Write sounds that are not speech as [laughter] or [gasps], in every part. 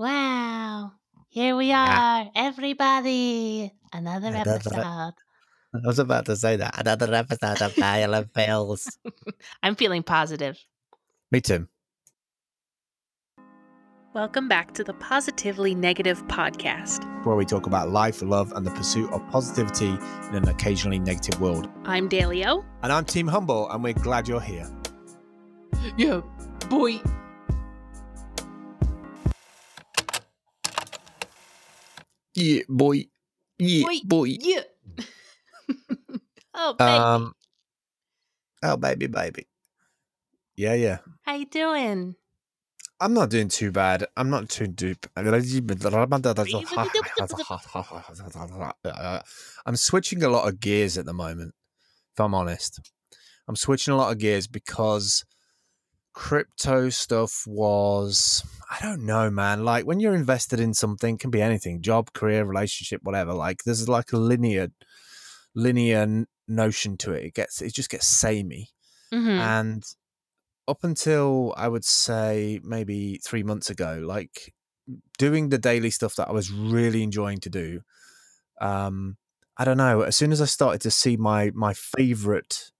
Wow. Here we Yeah. are, everybody. Another Another- episode. [laughs] I was about to say that. Another episode of Kyle and Phil's. [laughs] I'm feeling positive. Me too. Welcome back to the Positively Negative podcast. Where we talk about life, love, and the pursuit of positivity in an occasionally negative world. I'm Dalio. And I'm Team Humble, and we're glad you're here. Yeah, boy. Yeah, boy. Yeah, Boy. boy. Yeah. oh, baby. Um. Oh, baby, baby. Yeah, yeah. How you doing? I'm not doing too bad. I'm not too dupe. I'm switching a lot of gears at the moment, if I'm honest. I'm switching a lot of gears because crypto stuff was, I don't know, man. Like when you're invested in something, can be anything job, career, relationship, whatever. Like there's like a linear, linear notion to it. It gets, it just gets samey Mm-hmm. and up until I would say maybe three months ago, like doing the daily stuff that I was really enjoying to do. Um, I don't know. As soon as I started to see my my favorite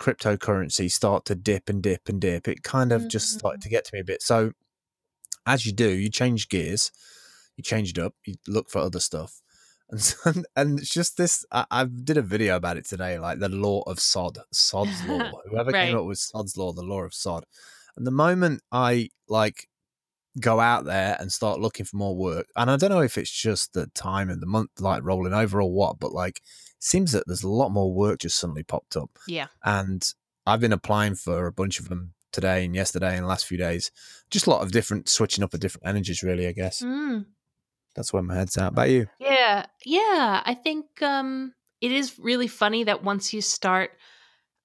cryptocurrency start to dip and dip and dip, it kind of just started mm-hmm. to get to me a bit. So, as you do, you change gears, you change it up, you look for other stuff. [laughs] And, so, and it's just this. I, I did a video about it today, like the law of Sod, Sod's law. [laughs] Whoever Right. came up with Sod's law, the law of Sod. And the moment I like go out there and start looking for more work, and I don't know if it's just the time and the month like rolling over or what, but like seems that there's a lot more work just suddenly popped up. Yeah. And I've been applying for a bunch of them today and yesterday and the last few days. Just a lot of different switching up of different energies, really. I guess Mm. that's where my head's at. About you? Yeah, yeah. I think um, it is really funny that once you start,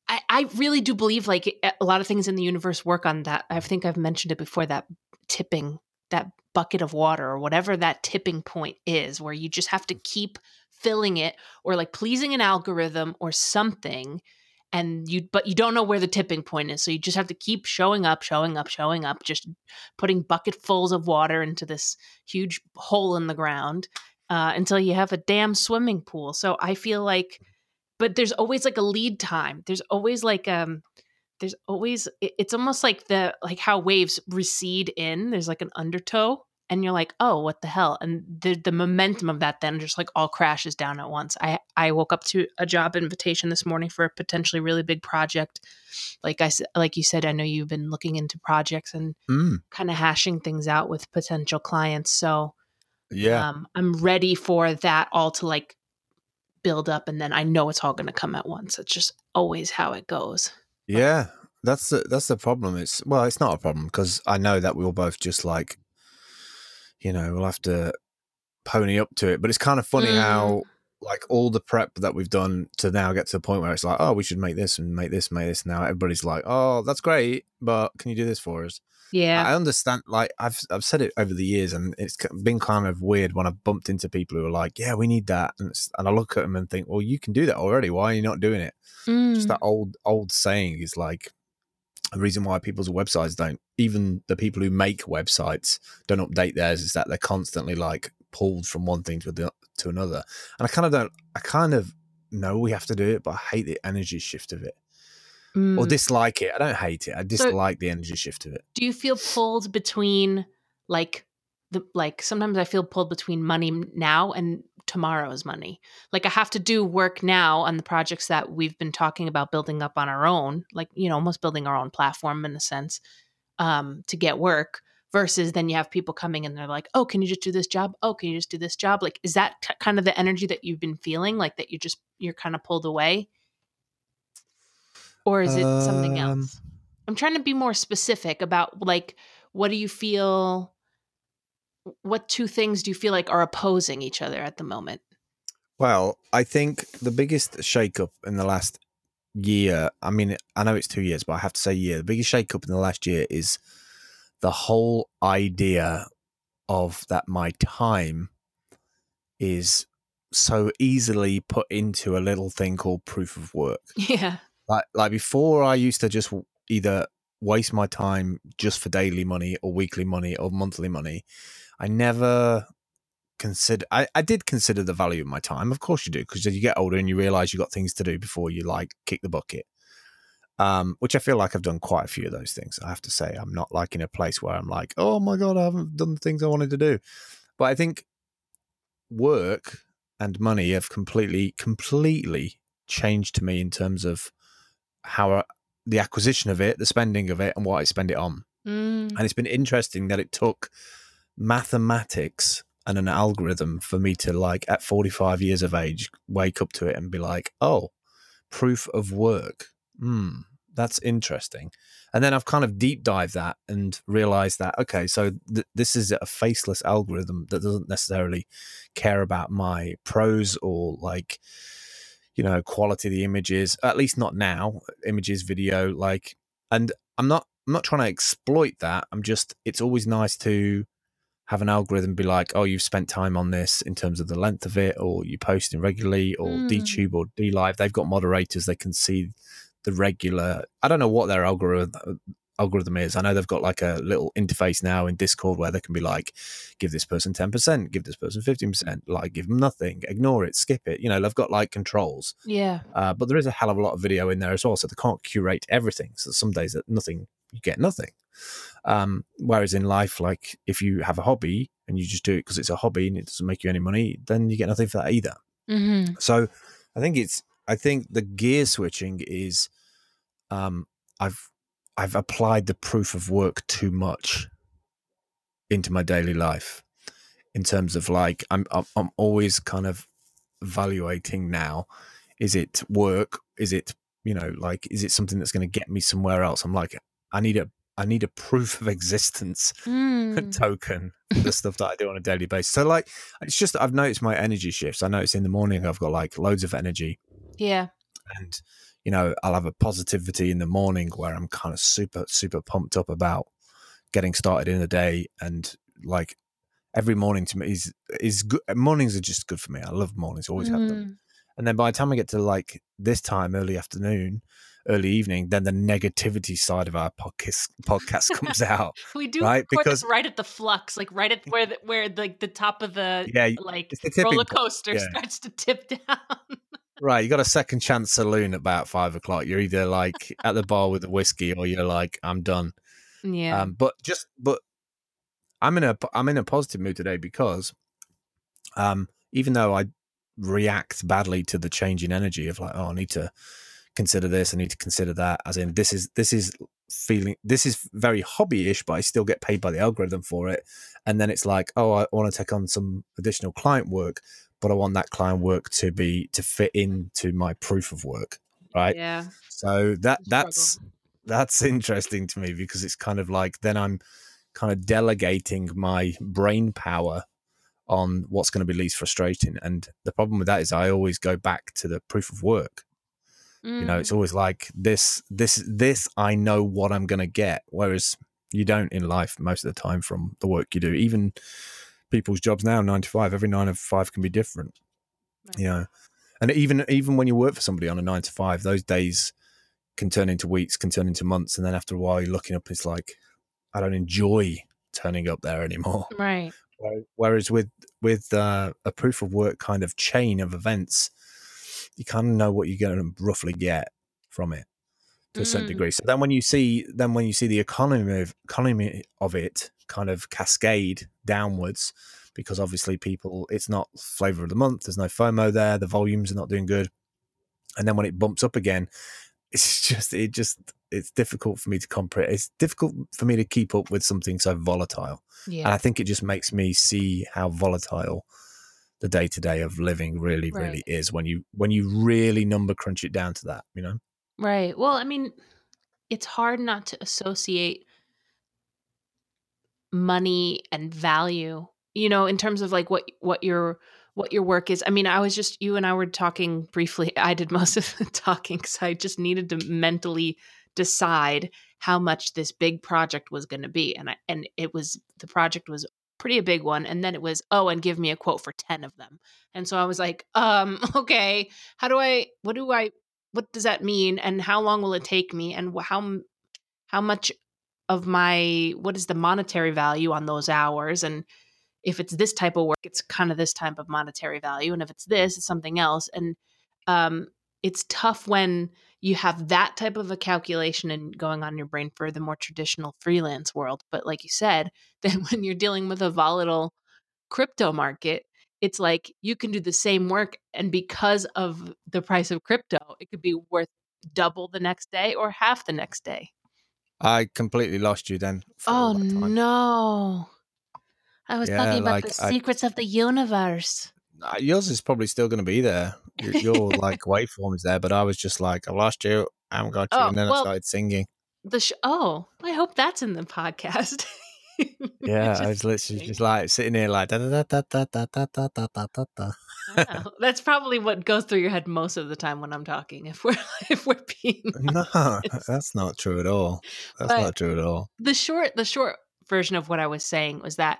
I, I really do believe like a lot of things in the universe work on that. I think I've mentioned it before that tipping, that bucket of water or whatever that tipping point is, where you just have to keep filling it or like pleasing an algorithm or something. And you, but you don't know where the tipping point is. So you just have to keep showing up, showing up, showing up, just putting bucketfuls of water into this huge hole in the ground uh, until you have a damn swimming pool. So I feel like, but there's always like a lead time. There's always like um, there's always it's almost like the like how waves recede in. There's like an undertow, and you're like, oh, what the hell? And the the momentum of that then just like all crashes down at once. I I woke up to a job invitation this morning for a potentially really big project. Like I said, like you said, I know you've been looking into projects and Mm, kind of hashing things out with potential clients. So yeah. um, I'm ready for that all to like build up, and then I know it's all going to come at once. It's just always how it goes. Yeah, that's the that's the problem. It's well, it's not a problem because I know that we'll both just like, you know, we'll have to pony up to it. But it's kind of funny Mm. how like all the prep that we've done to now get to the point where it's like, oh, we should make this and make this, make this. Now everybody's like, oh, that's great, but can you do this for us? Yeah, I understand. Like I've I've said it over the years, and it's been kind of weird when I've bumped into people who are like, "Yeah, we need that," and, and I look at them and think, "Well, you can do that already. Why are you not doing it?" Just Mm. that old old saying is like the reason why people's websites don't. Even the people who make websites don't update theirs is that they're constantly like pulled from one thing to the, to another. And I kind of don't. I kind of know we have to do it, but I hate the energy shift of it Mm. or dislike it. I don't hate it. I dislike the energy shift of it. do you feel pulled between like the like sometimes I feel pulled between money now and tomorrow's money. Like I have to do work now on the projects that we've been talking about building up on our own, like you know, almost building our own platform in a sense, um, to get work. Versus then you have people coming and they're like, "Oh, can you just do this job? Oh, can you just do this job?" Like, is that t- kind of the energy that you've been feeling? Like that you just you're kind of pulled away, or is it something Um, else? I'm trying to be more specific about like what do you feel what two things do you feel like are opposing each other at the moment? Well, I think the biggest shakeup in the last year, I mean, I know it's two years, but I have to say year. The biggest shakeup in the last year is the whole idea of that my time is so easily put into a little thing called proof of work. [laughs] Yeah. Like, like before, I used to just either waste my time just for daily money or weekly money or monthly money. I never consider I, I did consider the value of my time. Of course you do, because you get older and you realize you've got things to do before you like kick the bucket. Um, which I feel like I've done quite a few of those things. I have to say, I'm not like in a place where I'm like, oh my god, I haven't done the things I wanted to do. But I think work and money have completely, completely changed to me in terms of how the acquisition of it, the spending of it, and what I spend it on. Mm. And it's been interesting that it took mathematics and an algorithm for me to like at 45 years of age wake up to it and be like, oh, proof of work. Hmm, that's interesting. And then I've kind of deep dived that and realized that okay, so th- this is a faceless algorithm that doesn't necessarily care about my pros or like you know quality of the images at least not now images video like and i'm not i'm not trying to exploit that i'm just it's always nice to have an algorithm be like oh you've spent time on this in terms of the length of it or you're posting regularly or Mm. dtube or dlive they've got moderators they can see the regular i don't know what their algorithm algorithm is i know they've got like a little interface now in discord where they can be like give this person 10% give this person 15% like give them nothing ignore it skip it you know they've got like controls Yeah. uh, but there is a hell of a lot of video in there as well so they can't curate everything so some days that nothing you get nothing um, whereas in life like if you have a hobby and you just do it because it's a hobby and it doesn't make you any money then you get nothing for that either Mm-hmm. so I think it's I think the gear switching is um I've I've applied the proof of work too much into my daily life in terms of like I'm I'm, I'm always kind of evaluating now is it work is it you know like is it something that's going to get me somewhere else I'm like I need a I need a proof of existence Mm. token the [laughs] stuff that I do on a daily basis. So like it's just I've noticed my energy shifts. I notice in the morning I've got like loads of energy Yeah. And you know, I'll have a positivity in the morning where I'm kind of super, super pumped up about getting started in the day and like every morning to me is is good mornings are just good for me. I love mornings, always have them. Mm. And then by the time I get to like this time, early afternoon, early evening, then the negativity side of our podcast podcast [laughs] comes out. We do Right, because- right at the flux, like right at where the, where like the top of the Yeah, like the roller coaster yeah. starts to tip [laughs] down. Right, you got a second chance saloon about five o'clock. You're either like at the bar with the whiskey, or you're like, I'm done. yeah. Um, but just but I'm in a I'm in a positive mood today because um, even though I react badly to the change in energy of like, oh, I need to consider this, I need to consider that, as in this is this is feeling this is very hobby-ish, but I still get paid by the algorithm for it. And then it's like, oh, I want to take on some additional client work, but I want that client work to be to fit into my proof of work, right? yeah. So that that's that's interesting to me because it's kind of like then I'm kind of delegating my brain power on what's going to be least frustrating. And the problem with that is I always go back to the proof of work. You know, Mm. it's always like this, this, this. I know what I'm going to get, whereas you don't in life most of the time from the work you do. Even people's jobs now, nine to five, every nine to five can be different. Right. You know, and even even when you work for somebody on a nine to five, those days can turn into weeks, can turn into months, and then after a while, you're looking up. It's like I don't enjoy turning up there anymore. [laughs] right. Whereas with with uh, a proof of work kind of chain of events, you kind of know what you're going to roughly get from it to a certain Mm. degree. So then when you see then when you see the economy of economy of it kind of cascade downwards, because obviously people it's not flavor of the month. There's no FOMO there. The volumes are not doing good, and then when it bumps up again, [laughs] it's just it just it's difficult for me to comprehend. It's difficult for me to keep up with something so volatile. Yeah. And. I think it just makes me see how volatile the day to day of living really, Right. really is when you when you really number crunch it down to that, you know? Right. Well, I mean, it's hard not to associate money and value, you know, in terms of like what what your what your work is. I mean, I was just you and I were talking briefly. [laughs] I did most of the talking cuz I just needed to mentally decide how much this big project was going to be and I and it was the project was pretty a big one and then it was oh and give me a quote for 10 of them. And so I was like, um [laughs] okay, how do I what do I what does that mean and how long will it take me and how how much of my what is the monetary value on those hours and if it's this type of work it's kind of this type of monetary value and if it's this it's something else and um, it's tough when you have that type of a calculation and going on in your brain for the more traditional freelance world but like you said [laughs] then when you're dealing with a volatile crypto market it's like you can do the same work and because of the price of crypto it could be worth double the next day or half the next day I completely lost you then. oh no i was Yeah, talking about like, the I- secrets of the universe Yours is probably still going to be there. Your, your [laughs] like waveform is there, but I was just like, I lost you. I haven't got you, Oh, and then well- I started singing. the sh- oh i hope that's in the podcast Yeah, I was literally just like sitting here, like da da da da da da da da da da da. Wow. that's probably what goes through your head most of the time when i'm talking if we're if we're being No, that's not true at all. That's But- not true at all. the short the short version of what I was saying was that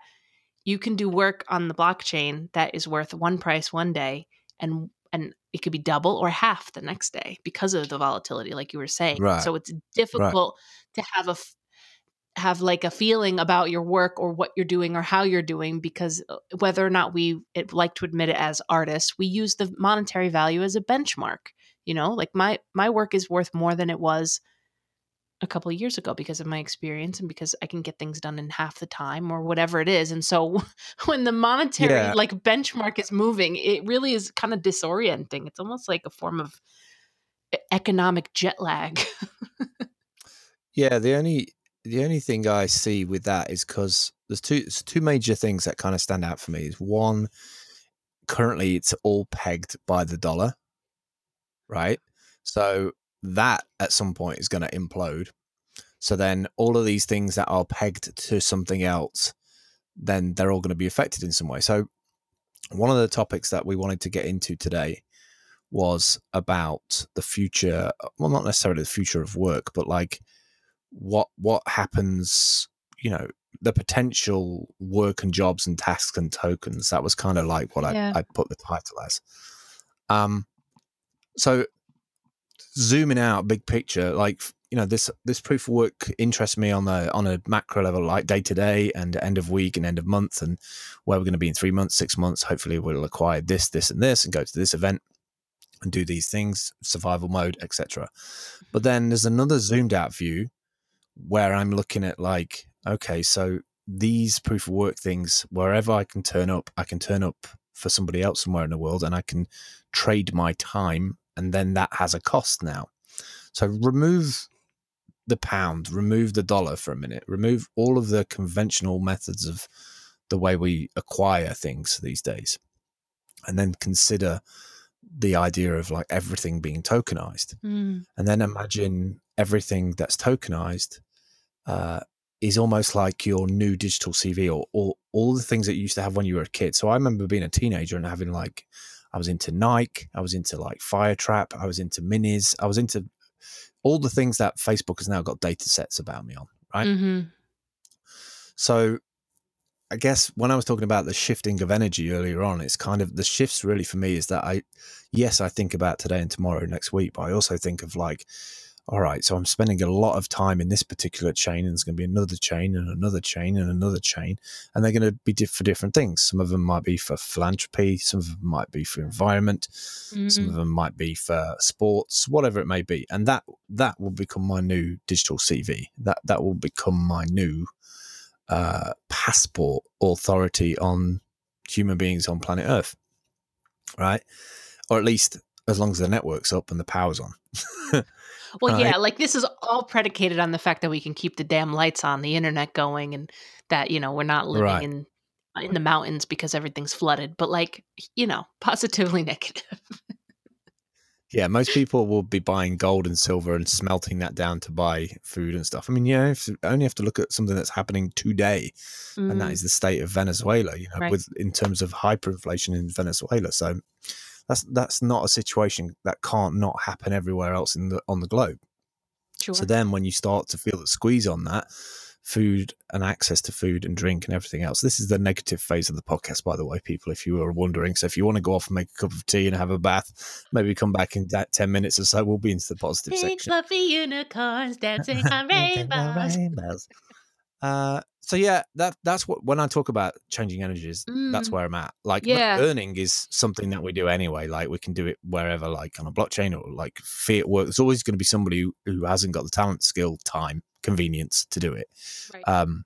you can do work on the blockchain that is worth one price one day and and it could be double or half the next day because of the volatility like you were saying Right. so it's difficult to have a have like a feeling about your work or what you're doing or how you're doing because uh, whether or not we like to admit it as artists we use the monetary value as a benchmark you know like my my work is worth more than it was a couple of years ago because of my experience and because I can get things done in half the time or whatever it is. And so [laughs] when the monetary Yeah. like benchmark is moving, it really is kind of disorienting. It's almost like a form of e- economic jet lag. [laughs] Yeah, the only the only thing I see with that is because there's two there's two major things that kind of stand out for me. Is one, currently it's all pegged by the dollar, right? So that at some point is going to implode. So then all of these things that are pegged to something else, then they're all going to be affected in some way. So one of the topics that we wanted to get into today was about the future well not necessarily the future of work but like what what happens you know the potential work and jobs and tasks and tokens that was kind of like what Yeah. I, I put the title as um so zooming out big picture like you know this this proof of work interests me on the on a macro level like day to day and end of week and end of month and where we're going to be in three months six months hopefully we'll acquire this this and this and go to this event and do these things survival mode etc but then there's another zoomed out view where i'm looking at like okay so these proof of work things wherever i can turn up i can turn up for somebody else somewhere in the world and i can trade my time and then that has a cost now so remove the pound remove the dollar for a minute remove all of the conventional methods of the way we acquire things these days and then consider the idea of like everything being tokenized Mm. and then imagine everything that's tokenized uh, is almost like your new digital CV or, or all the things that you used to have when you were a kid. So I remember being a teenager and having like, I was into Nike, I was into like Firetrap, I was into Minis, I was into all the things that Facebook has now got data sets about me on, right? hmm So I guess when I was talking about the shifting of energy earlier on, it's kind of the shifts really for me is that I, yes, I think about today and tomorrow next week, but I also think of like, all right, so I'm spending a lot of time in this particular chain, and there's going to be another chain and another chain and another chain, and they're going to be diff- for different things. Some of them might be for philanthropy, some of them might be for environment, some Mm. of them might be for sports, whatever it may be, and that that will become my new digital CV. That that will become my new uh, passport authority on human beings on planet Earth, right? Or at least as long as the network's up and the power's on. [laughs] Well, Right. yeah, like this is all predicated on the fact that we can keep the damn lights on, the internet going, and that you know we're not living Right. in in the mountains because everything's flooded. But like you know, [laughs] positively negative. Yeah, most people will be buying gold and silver and smelting that down to buy food and stuff. I mean, you know, if, only have to look at something that's happening today, and that Mm. the state of Venezuela. You know, Right. with in terms of hyperinflation in Venezuela. So that's that's not a situation that can't not happen everywhere else in the on the globe. sure. So then, when you start to feel the squeeze on that, food and access to food and drink and everything else. This is the negative phase of the podcast, by the way, people, if you were wondering. So if you want to go off and make a cup of tea and have a bath, maybe come back in that 10 minutes or so. We'll be into the positive Big section. fluffy unicorns dancing on [laughs] rainbows. Rainbows. Uh, so yeah, that that's what when I talk about changing energies, that's Mm, where I'm at. Like Yeah. earning is something that we do anyway. Like we can do it wherever, like on a blockchain or like fiat work. There's always going to be somebody who, who hasn't got the talent, skill, time, convenience to do it. Right. Um,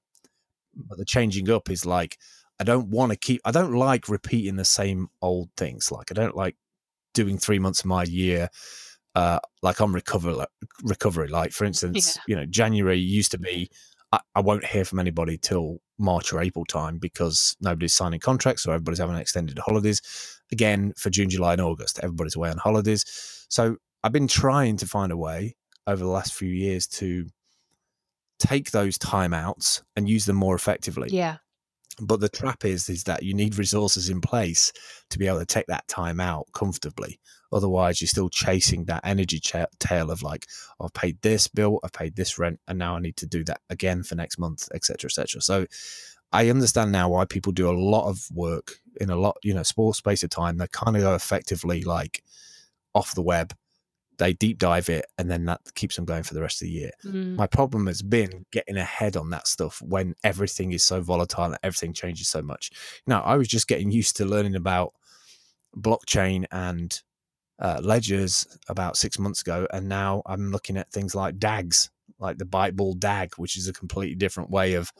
but the changing up is like I don't want to keep. I don't like repeating the same old things. Like I don't like doing three months of my year. Uh, like on recover recovery. Like for instance, Yeah. you know, January used to be. I, I won't hear from anybody till March or April time because nobody's signing contracts or everybody's having extended holidays. Again, for June, July, and August, everybody's away on holidays. So I've been trying to find a way over the last few years to take those timeouts and use them more effectively. yeah. But the trap is is that you need resources in place to be able to take that time out comfortably. Otherwise, you're still chasing that energy cha- tail of like, "Oh, I've paid this bill, I've paid this rent, and now I need to do that again for next month, etc., etc. So I understand now why people do a lot of work in a lot, you know, small space of time. They kind of go effectively like off the web. They deep dive it, and then that keeps them going for the rest of the year Mm, my problem has been getting ahead on that stuff when everything is so volatile and everything changes so much. Now, I was just getting used to learning about blockchain and uh, ledgers about six months ago, and now I'm looking at things like DAGs, like the Byteball DAG, which is a completely different way of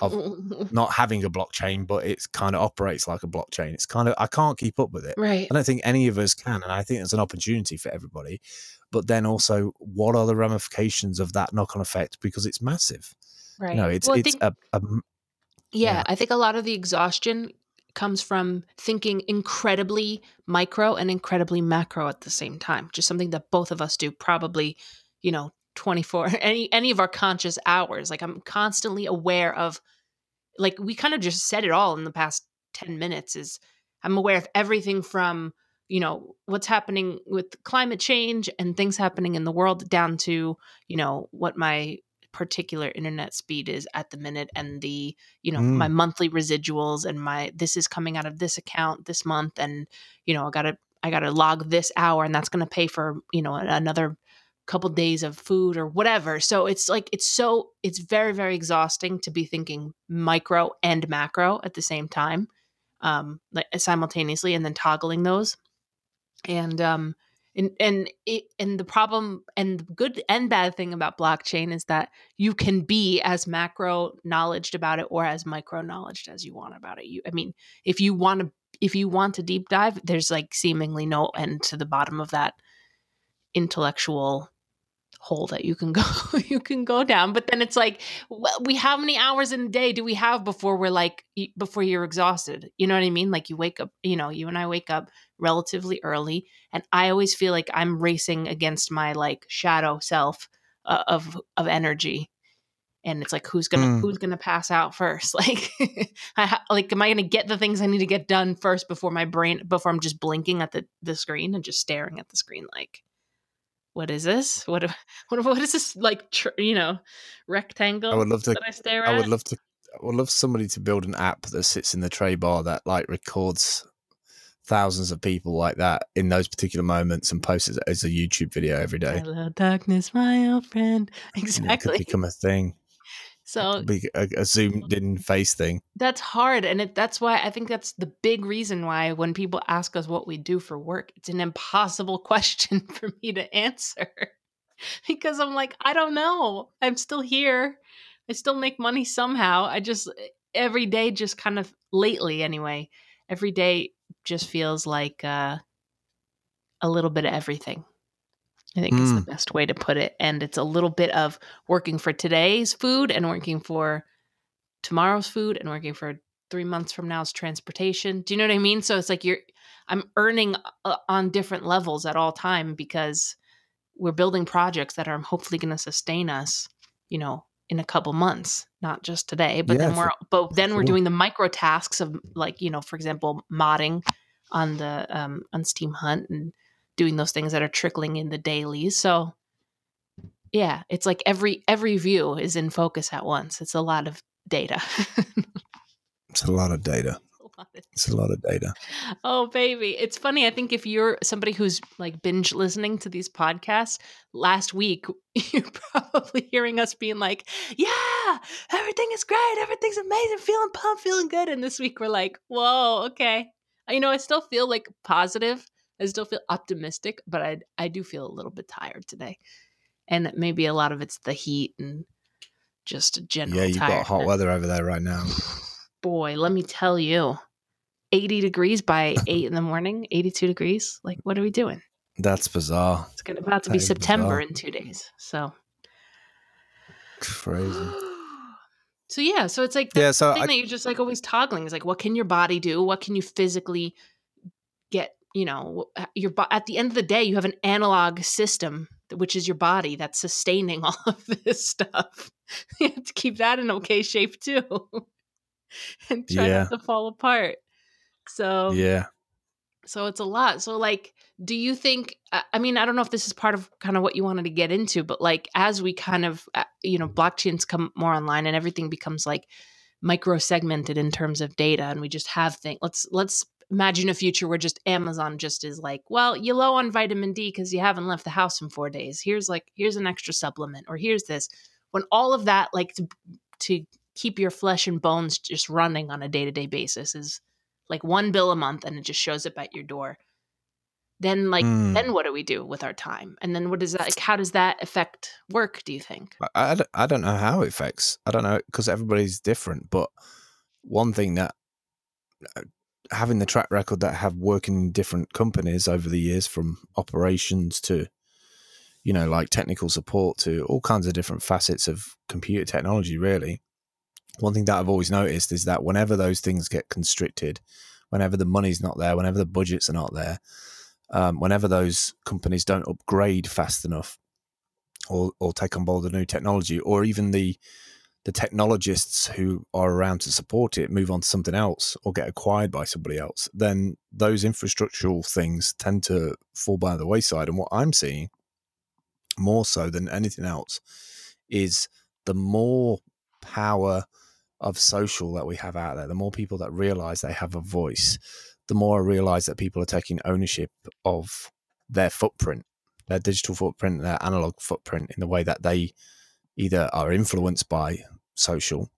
of [laughs] not having a blockchain, but it kind of operates like a blockchain. It's kind of I can't keep up with it. right. I don't think any of us can, and I think it's an opportunity for everybody. But then also, what are the ramifications of that knock-on effect? Because it's massive. Right. You know, it's Well, it's think- a, a Yeah, Yeah. I think a lot of the exhaustion comes from thinking incredibly micro and incredibly macro at the same time. Just something that both of us do probably, you know, 24 [laughs] any any of our conscious hours. Like I'm constantly aware of like we kind of just said it all in the past 10 minutes is I'm aware of everything from, you know, what's happening with climate change and things happening in the world down to, you know, what my particular internet speed is at the minute and the you know Mm. my monthly residuals and my this is coming out of this account this month and you know i gotta i gotta log this hour and that's gonna pay for you know another couple days of food or whatever so it's like it's so it's very very exhausting to be thinking micro and macro at the same time um like simultaneously and then toggling those and um and and it and the problem and the good and bad thing about blockchain is that you can be as macro knowledged about it or as micro knowledged as you want about it. You i mean if you want to if you want to deep dive there's like seemingly no end to the bottom of that intellectual hole that you can [laughs] go you can go down. But then it's like well, we how many hours in a day do we have before we're like before you're exhausted? You know what i mean? Like you wake up you know you and i wake up relatively early and i always feel like i'm racing against my like shadow self uh, of of energy and it's like who's gonna Mm. who's gonna pass out first [laughs] like I, ha- like am i gonna get the things i need to get done first before my brain before i'm just blinking at the the screen and just staring at the screen like what is this what [laughs] what, what is this like tr- you know rectangle I would love to. that i stare I at would love to. I would love somebody to build an app that sits in the tray bar that like records thousands of people like that in those particular moments and posts it as a YouTube video every day. Hello, darkness, my old friend. [laughs] Exactly. could become a thing. [laughs] So Be a, a zoomed [laughs] in face thing. that's hard, and it, that's why I think that's the big reason why when people ask us what we do for work, it's an impossible question for me to answer because I'm like, I don't know. I'm still here. I still make money somehow. I just eh, every day, just kind of lately, anyway. Every day just feels like uh, a little bit of everything. I think is the best way to put it. And it's a little bit of working for today's food and working for tomorrow's food and working for three months from now's transportation. Do you know what I mean? So it's like you're, I'm earning uh, on different levels at all time because we're building projects that are hopefully going to sustain us, you know, in a couple months, not just today. But then we're, but then we're doing the micro tasks of like, you know, for example, modding on the um, on Steemhunt and doing those things that are trickling in the dailies. So Yeah, it's like every every view is in focus at once. It's a lot of data. [laughs] It's a lot of data. It's a lot of data. Oh, baby. It's funny. I think if you're somebody who's like binge listening to these podcasts, last week, [laughs] you're probably hearing us being like, yeah, everything is great. Everything's amazing. Feeling pumped, feeling good. And this week, we're like, whoa, okay. You know, I still feel like positive. I still feel optimistic, but I, I do feel a little bit tired today. And maybe a lot of it's the heat and just a general Yeah, you've got hot weather over there right now. [sighs] Boy, let me tell you, 80 degrees by [laughs] 8 in the morning, 82 degrees. Like, what are we doing? That's bizarre. It's gonna, about to That be September bizarre. in two days. So, Crazy. [gasps] so yeah, so it's like the Yeah, so thing I, that you're just like always toggling is like, what can your body do? What can you physically get? You know, your at the end of the day, you have an analog system, which is your body that's sustaining [laughs] all of this stuff. [laughs] you have to keep that in okay shape too, and try Yeah. not to fall apart. So yeah. So it's a lot. So like do you think I mean I don't know if this is part of kind of what you wanted to get into but like as we kind of uh, you know blockchains come more online and everything becomes like micro segmented in terms of data and we just have things let's let's imagine a future where just Amazon just is like well you're low on vitamin D cuz you haven't left the house in 4 days here's like here's an extra supplement or here's this when all of that like to to keep your flesh and bones just running on a day-to-day basis is like one bill a month and it just shows up at your door then like Mm. then what do we do with our time and then what does that like how does that affect work do you think I, I, don't- I don't know how it affects. I don't know because everybody's different. But one thing that uh, having the track record that I have working in different companies over the years, from operations to you know like technical support to all kinds of different facets of computer technology, really. One thing that I've always noticed is that whenever those things get constricted, whenever the money's not there, whenever the budgets are not there, um, whenever those companies don't upgrade fast enough, or or take on board the new technology, or even the the technologists who are around to support it move on to something else or get acquired by somebody else, then those infrastructural things tend to fall by the wayside. And what I'm seeing more so than anything else is the more power of social that we have out there, the more people that realize they have a voice, the more I realize that people are taking ownership of their footprint, their digital footprint, their analog footprint in the way that they either are influenced by social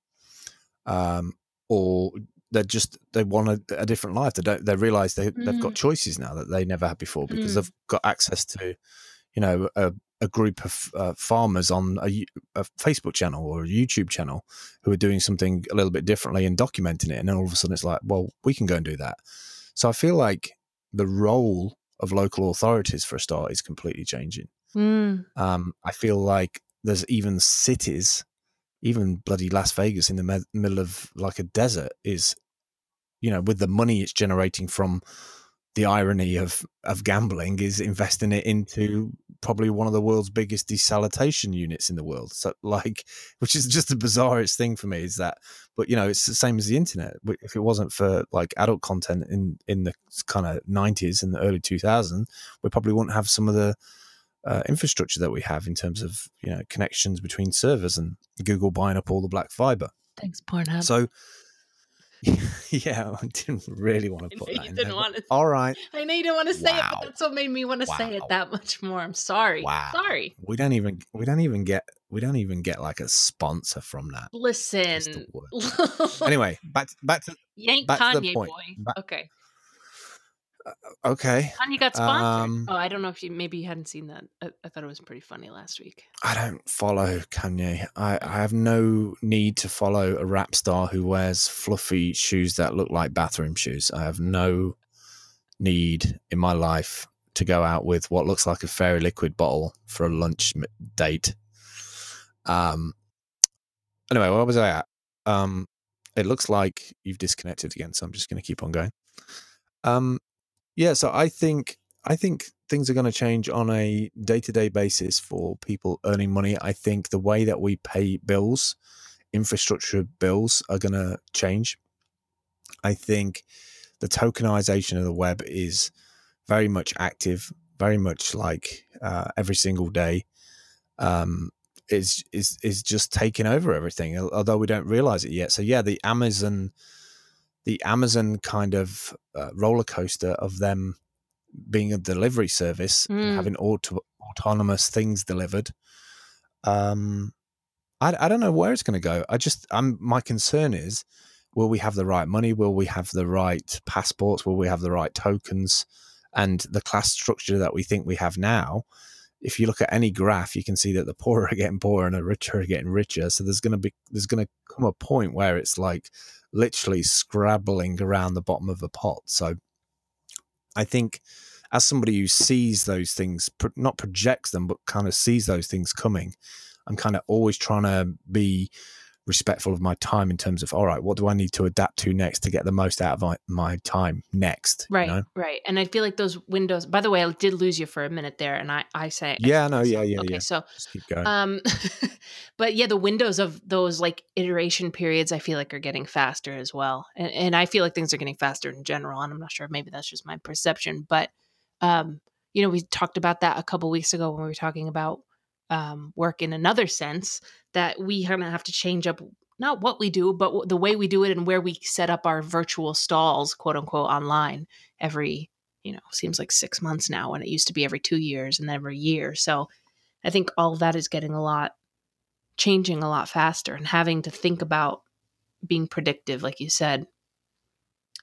um, or they're just they want a, a different life they don't they realize they, they've got choices now that they never had before because Mm. they've got access to you know a, a group of uh, farmers on a, a facebook channel or a youtube channel who are doing something a little bit differently and documenting it and then all of a sudden it's like well we can go and do that so i feel like the role of local authorities for a start is completely changing mm. um, I feel like there's even cities, even bloody Las Vegas in the me- middle of like a desert is, you know, with the money it's generating from the irony of of gambling is investing it into probably one of the world's biggest desalination units in the world. So like, [laughs] which is just the bizarrest thing for me is that, but you know, it's the same as the internet. If it wasn't for like adult content in in the kind of 90s and the early 2000s, we probably wouldn't have some of the uh, infrastructure that we have in terms of you know connections between servers and Google buying up all the black fiber. thanks pornhub So [laughs] yeah, I didn't really want to put you that in didn't there. want to All right, I know you didn't want to say it, but that's what made me want to say it that much more. I'm sorry. Wow. Sorry. we don't even we don't even get we don't even get like a sponsor from that. Listen. [laughs] Anyway, back to, back to you ain't back Kanye point. boy. Ba- okay. Okay. Kanye got sponsored. Um, oh, I don't know if you maybe you hadn't seen that. I, I thought it was pretty funny last week. I don't follow Kanye. I, I have no need to follow a rap star who wears fluffy shoes that look like bathroom shoes. I have no need in my life to go out with what looks like a fairy liquid bottle for a lunch date. Um. Anyway, where was I at? Um. It looks like you've disconnected again, so I'm just going to keep on going. Um. Yeah. So I think I think things are going to change on a day to day basis for people earning money. I think the way that we pay bills, infrastructure bills, are going to change. I think the tokenization of the web is very much active, very much like uh, every single day. um, is is is just taking over everything, although we don't realize it yet. So yeah, the Amazon, the Amazon kind of uh, roller coaster of them being a delivery service mm. and having auto, autonomous things delivered. Um, I I don't know where it's going to go. I just I'm my concern is. Will we have the right money? Will we have the right passports? Will we have the right tokens? And the class structure that we think we have now, if you look at any graph, you can see that the poor are getting poorer and the richer are getting richer. So there's going to be there's going to come a point where it's like literally scrabbling around the bottom of a pot. So I think as somebody who sees those things, not projects them, but kind of sees those things coming, I'm kind of always trying to be respectful of my time in terms of all right what do i need to adapt to next to get the most out of my, my time next right you know? right and i feel like those windows by the way i did lose you for a minute there and i i say yeah no yeah yeah okay yeah. so Just keep going um [laughs] but yeah the windows of those like iteration periods i feel like are getting faster as well and, and i feel like things are getting faster in general and i'm not sure maybe that's just my perception but um you know we talked about that a couple weeks ago when we were talking about um, work in another sense that we kind of have to change up not what we do, but the way we do it and where we set up our virtual stalls, quote unquote, online every, you know, seems like six months now when it used to be every two years and then every year. So I think all that is getting a lot, changing a lot faster and having to think about being predictive, like you said,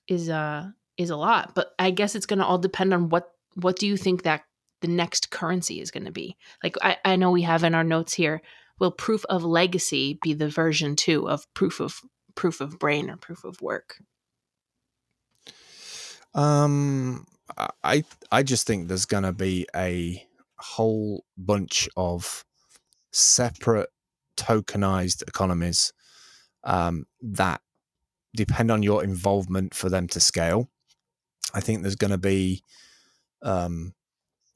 is, uh, is a lot. But I guess it's going to all depend on what, what do you think that the next currency is going to be. Like I, I know we have in our notes here, will proof of legacy be the version two of proof of proof of brain or proof of work? Um, I I just think there's going to be a whole bunch of separate tokenized economies um, that depend on your involvement for them to scale. I think there's going to be um,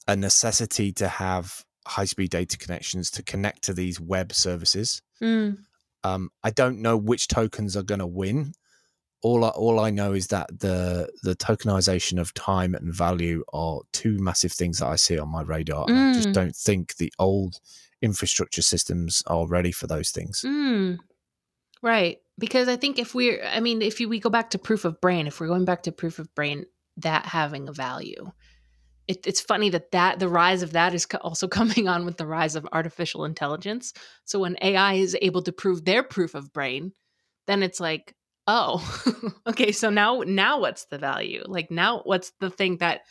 a necessity to have high speed data connections to connect to these web services. Mm. Um, I don't know which tokens are going to win. All I, all I know is that the the tokenization of time and value are two massive things that I see on my radar. Mm. I just mm. don't think the old infrastructure systems are ready for those things. Mm. Right, because I think if we're, I mean, if you, we go back to proof of brain, if we're going back to proof of brain, that having a value, it, it's funny that that the rise of that is also [laughs] coming on with the rise of artificial intelligence. So when AI is able to prove their proof of brain, then it's like, oh, [laughs] okay. So now, now what's the value? Like now, what's the thing that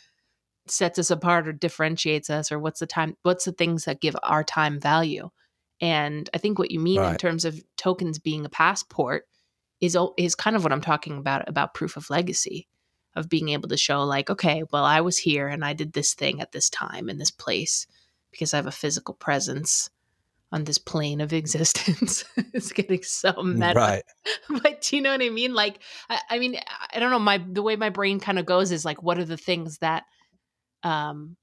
sets us apart or differentiates us, or what's the time? What's the things that give our time value? And I think what you mean right. in terms of tokens being a passport is is kind of what I'm talking about about proof of legacy of being able to show like okay well i was here and i did this thing at this time in this place because i have a physical presence on this plane of [laughs] existence. It's getting so meta right. [laughs] but do you know what i mean? Like I, I mean i don't know my the way my brain kind of goes is like what are the things that um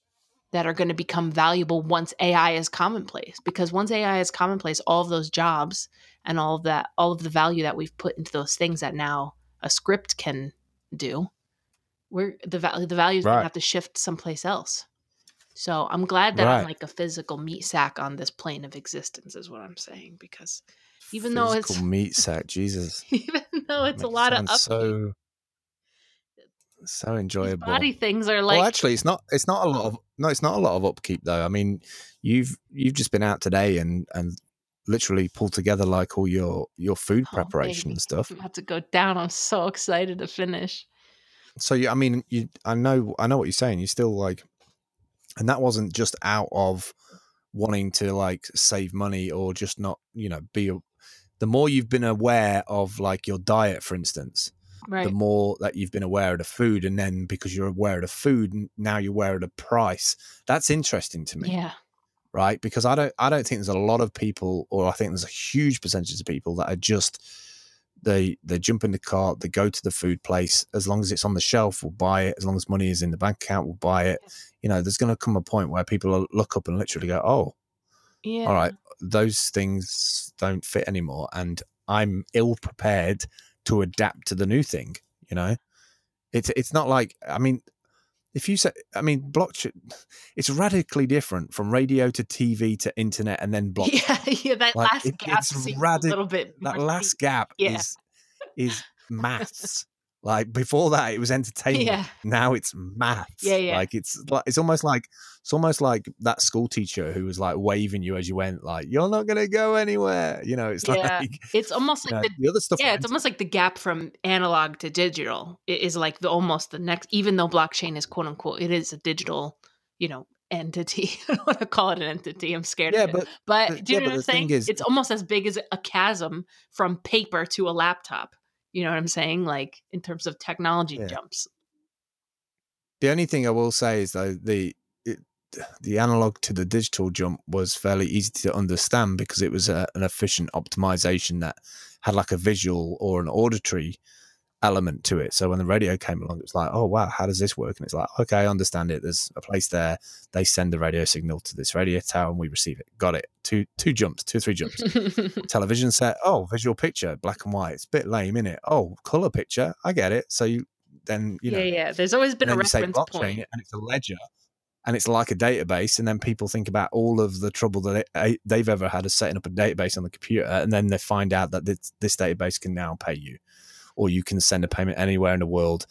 that are going to become valuable once ai is commonplace? Because once ai is commonplace all of those jobs and all of that all of the value that we've put into those things that now a script can do we're the value the value is right. have to shift someplace else. So I'm glad that right. I'm like a physical meat sack on this plane of existence, is what I'm saying. Because even physical though it's a meat [laughs] sack, Jesus, even though it's a lot of so so enjoyable. body things are like. Well, actually, it's not. It's not a lot of. No, it's not a lot of upkeep though. I mean, you've you've just been out today and and literally pulled together like all your your food oh, preparation and stuff. I'm about to go down. I'm so excited to finish. So you, I mean, you, I know, I know what you're saying. You still like, and that wasn't just out of wanting to like save money or just not, you know, be. A, the more you've been aware of like your diet, for instance, right. the more that you've been aware of the food, and then because you're aware of the food, now you're aware of the price. That's interesting to me. Yeah. Right, because I don't, I don't think there's a lot of people, or I think there's a huge percentage of people that are just they they jump in the car, they go to the food place. As long as it's on the shelf, we'll buy it. As long as money is in the bank account, we'll buy it. You know, there's going to come a point where people look up and literally go, "Oh, yeah. all right, those things don't fit anymore," and I'm ill prepared to adapt to the new thing. You know, it's it's not like I mean, if you say, I mean, blockchain, it's radically different from radio to TV to internet and then [laughs] blockchain. Yeah, yeah. That Like, last it- gap it's radic- a little bit. That more last deep. gap Yeah. is is maths. Like before that, it was [laughs] entertainment. Yeah. Now it's maths. Yeah, yeah. Like it's like it's almost like it's almost like that school teacher who was like waving you as you went, like you're not gonna go anywhere. You know, it's [laughs] Yeah. like It's almost like know, the the other stuff. yeah, it's almost like the gap from analog to digital is like the almost the next. Even though blockchain is quote unquote, it is a digital, you know, entity. [laughs] I don't want to call it an entity. I'm scared. yeah, but but do you yeah, know what I'm saying? is- it's almost as big as a chasm from paper to a laptop. You know what I'm saying? Like in terms of technology Yeah. jumps. The only thing I will say is though the it, the analog to the digital jump was fairly easy to understand because it was a, an efficient optimization that had like a visual or an auditory element to it. So when the radio came along, it was like, oh wow, how does this work? And it's like, okay, I understand it. There's a place there. They send the radio signal to this radio tower, and we receive it. Got it. Two two jumps, two three jumps. [laughs] Television set. Oh, visual picture, black and white. It's a bit lame, isn't it? Oh, color picture. I get it. So you then you know yeah, yeah. There's always been a reference point. and it's a ledger and it's like a database and then people think about all of the trouble that they, eh, they've ever had of setting up a database on the computer and then they find out that this, this database can now pay you or you can send a payment anywhere in the world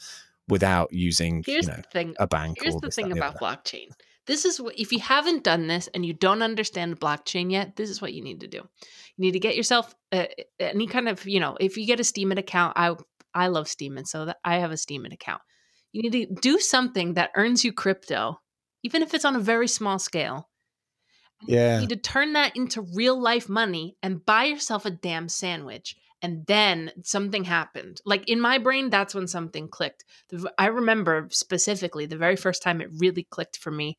without using Here's you know the thing. a bank Here's or the thing the about blockchain. This is what if you haven't done this and you don't understand blockchain yet, this is what you need to do. You need to get yourself uh, any kind of, you know, if you get a Steemit account, I I love Steemit, so that I have a Steemit account. You need to do something that earns you crypto, even if it's on a very small scale. And Yeah. You need to turn that into real life money and buy yourself a damn sandwich. And then something happened. Like in my brain, that's when something clicked. i remember specifically the very first time it really clicked for me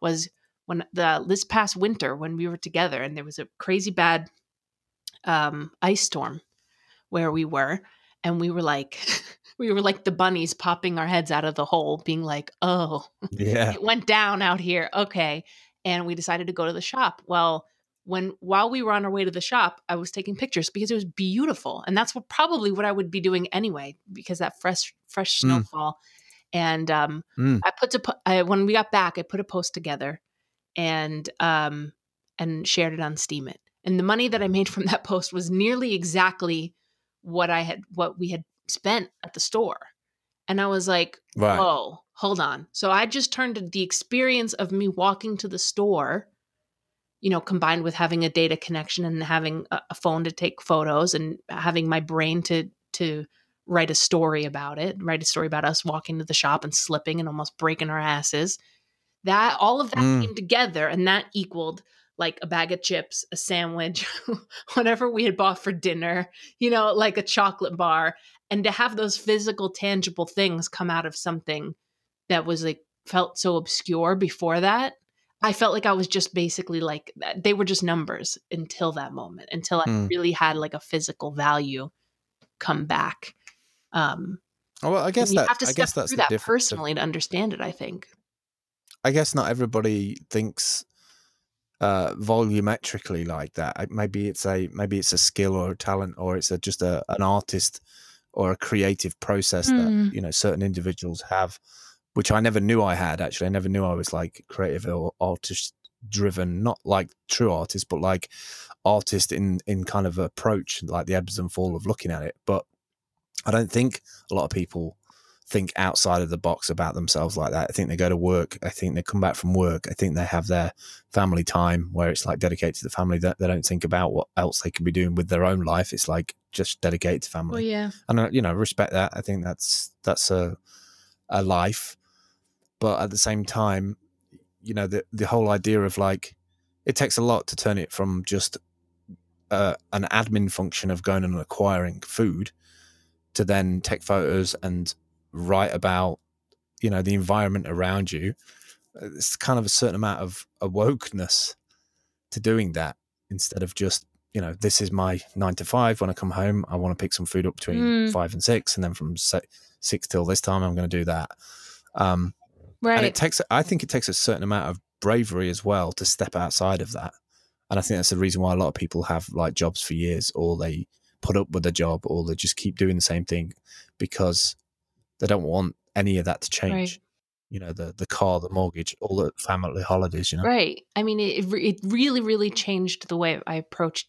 was when the this past winter when we were together and there was a crazy bad um, ice storm where we were, and we were like, [laughs] we were like the bunnies popping our heads out of the hole, being like, "Oh, yeah it went down out here. Okay. And we decided to go to the shop. Well, when while we were on our way to the shop, I was taking pictures because it was beautiful. And that's what probably what I would be doing anyway, because that fresh fresh Mm. snowfall. And um Mm. I put to I, when we got back, I put a post together and um and shared it on Steemit. And the money that I made from that post was nearly exactly what I had what we had spent at the store. And I was like, right Whoa, hold on. So I just turned the experience of me walking to the store, you know, combined with having a data connection and having a, phone to take photos and having my brain to to write a story about it, write a story about us walking to the shop and slipping and almost breaking our asses. That all of that Mm. came together and that equaled like a bag of chips, a sandwich, [laughs] whatever we had bought for dinner, you know, like a chocolate bar and to have those physical tangible things come out of something that was like felt so obscure before that i felt like i was just basically like they were just numbers until that moment until i Hmm. really had like a physical value come back um well i guess you that have to i step guess that's through that difference personally to understand it i think I guess not everybody thinks uh, volumetrically like that. Maybe it's a maybe it's a skill or a talent, or it's a, just a, an artist or a creative process Mm. that you know certain individuals have, which I never knew I had. Actually, I never knew I was like creative or artist driven. Not like true artist, but like artist in in kind of approach, like the ebbs and fall of looking at it. But I don't think a lot of people think outside of the box about themselves like that. I think they go to work. I think they come back from work. I think they have their family time where it's like dedicated to the family. That they don't think about what else they could be doing with their own life. It's like just dedicated to family. yeah And I, you know, respect that. I think that's that's a a life. But at the same time, you know, the the whole idea of like it takes a lot to turn it from just uh, an admin function of going and acquiring food to then take photos and write about you know the environment around you. It's kind of a certain amount of awokeness to doing that instead of just you know this is my nine to five. When i come home i want to pick some food up between Mm. five and six and then from six till this time i'm going to do that. Um and it takes i think it takes a certain amount of bravery as well to step outside of that and i think that's the reason why a lot of people have like jobs for years or they put up with a job or they just keep doing the same thing because they don't want any of that to change you know the the car, the mortgage, all the family holidays. You know, Right. I mean, it it really really changed the way I approached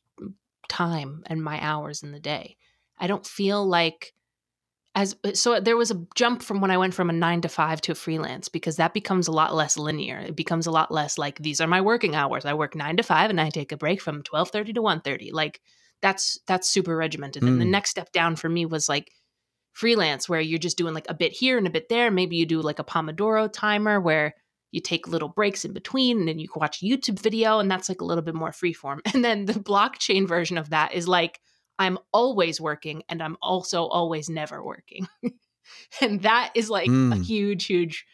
time and my hours in the day. I don't feel like as uh, so there was a jump from when I went from a 9 to 5 to a freelance because that becomes a lot less linear. It becomes a lot less like these are my working hours. I work 9 to 5 and I take a break from 12:30 to 1:30. Like that's that's super regimented. And the Mm. next step down for me was like freelance where you're just doing like a bit here and a bit there. Maybe you do like a Pomodoro timer where you take little breaks in between and then you can watch a YouTube video and that's like a little bit more freeform. [laughs] And then the blockchain version of that is like I'm always working and I'm also always never working. [laughs] and that is like a Mm. huge, huge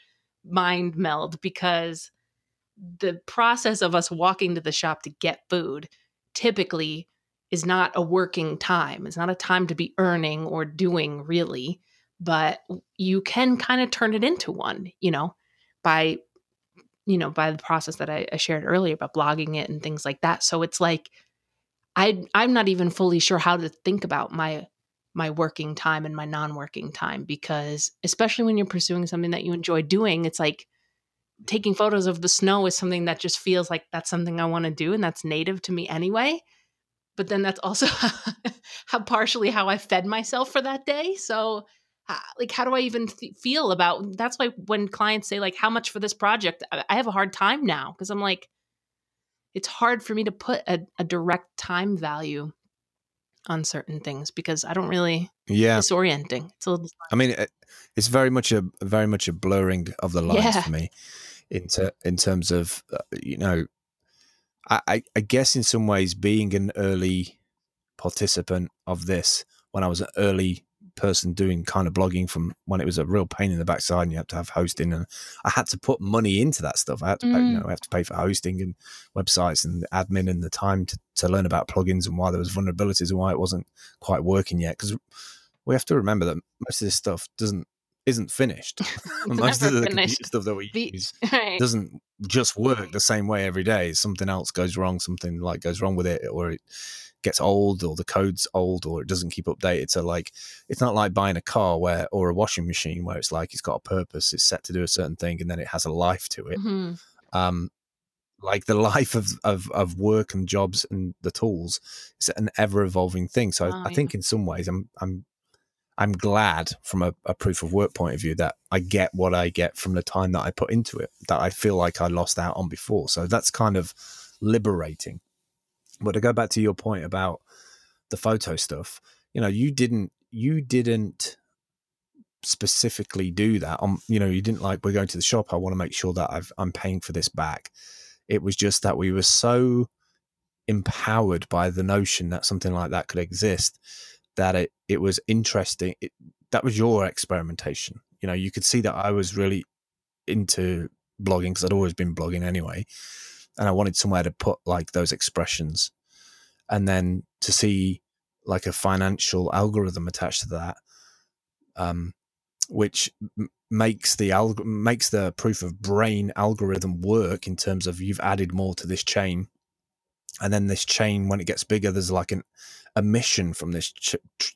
mind meld because the process of us walking to the shop to get food typically is not a working time. It's not a time to be earning or doing really, but you can kind of turn it into one, you know, by you know, by the process that I, I shared earlier about blogging it and things like that. So it's like I I'm not even fully sure how to think about my my working time and my non-working time because especially when you're pursuing something that you enjoy doing, it's like taking photos of the snow is something that just feels like that's something I want to do and that's native to me anyway. But then that's also [laughs] how partially how I fed myself for that day. So uh, like how do I even th- feel about that's why when clients say like how much for this project I I have a hard time now because I'm like it's hard for me to put a, a direct time value on certain things because I don't really Yeah, disorienting. It's a little I mean, it's very much a very much a blurring of the lines Yeah. for me, in ter- in terms of uh, you know, I, I I guess in some ways being an early participant of this when I was an early person doing kind of blogging from when it was a real pain in the backside and you had to have hosting and I had to put money into that stuff. I had to pay, you Mm. know, I have to pay for hosting and websites and admin and the time to, to learn about plugins and why there was vulnerabilities and why it wasn't quite working yet. Because we have to remember that most of this stuff doesn't isn't finished. [laughs] [laughs] most of the finished. stuff that we The- use [laughs] right. doesn't just work the same way every day. Something else goes wrong, something like goes wrong with it, or it gets old, or the code's old, or it doesn't keep updated. So like, it's not like buying a car where or a washing machine where it's like it's got a purpose, it's set to do a certain thing, and then it has a life to it. Mhm. Um, like the life of, of of work and jobs and the tools is an ever evolving thing. So Oh, I, I yeah. think in some ways I'm I'm I'm glad from a, a proof of work point of view that I get what I get from the time that I put into it that I feel like I lost out on before. So that's kind of liberating. But to go back to your point about the photo stuff, you know, you didn't you didn't specifically do that. On you know, you didn't like we're going to the shop. I want to make sure that I've, I'm paying for this back. It was just that we were so empowered by the notion that something like that could exist that it it was interesting. It, that was your experimentation. You know, you could see that I was really into blogging because I'd always been blogging anyway, and I wanted somewhere to put like those expressions, and then to see like a financial algorithm attached to that, um, which m- makes the alg- makes the proof of brain algorithm work in terms of you've added more to this chain, and then this chain when it gets bigger, there's like an emission from this ch-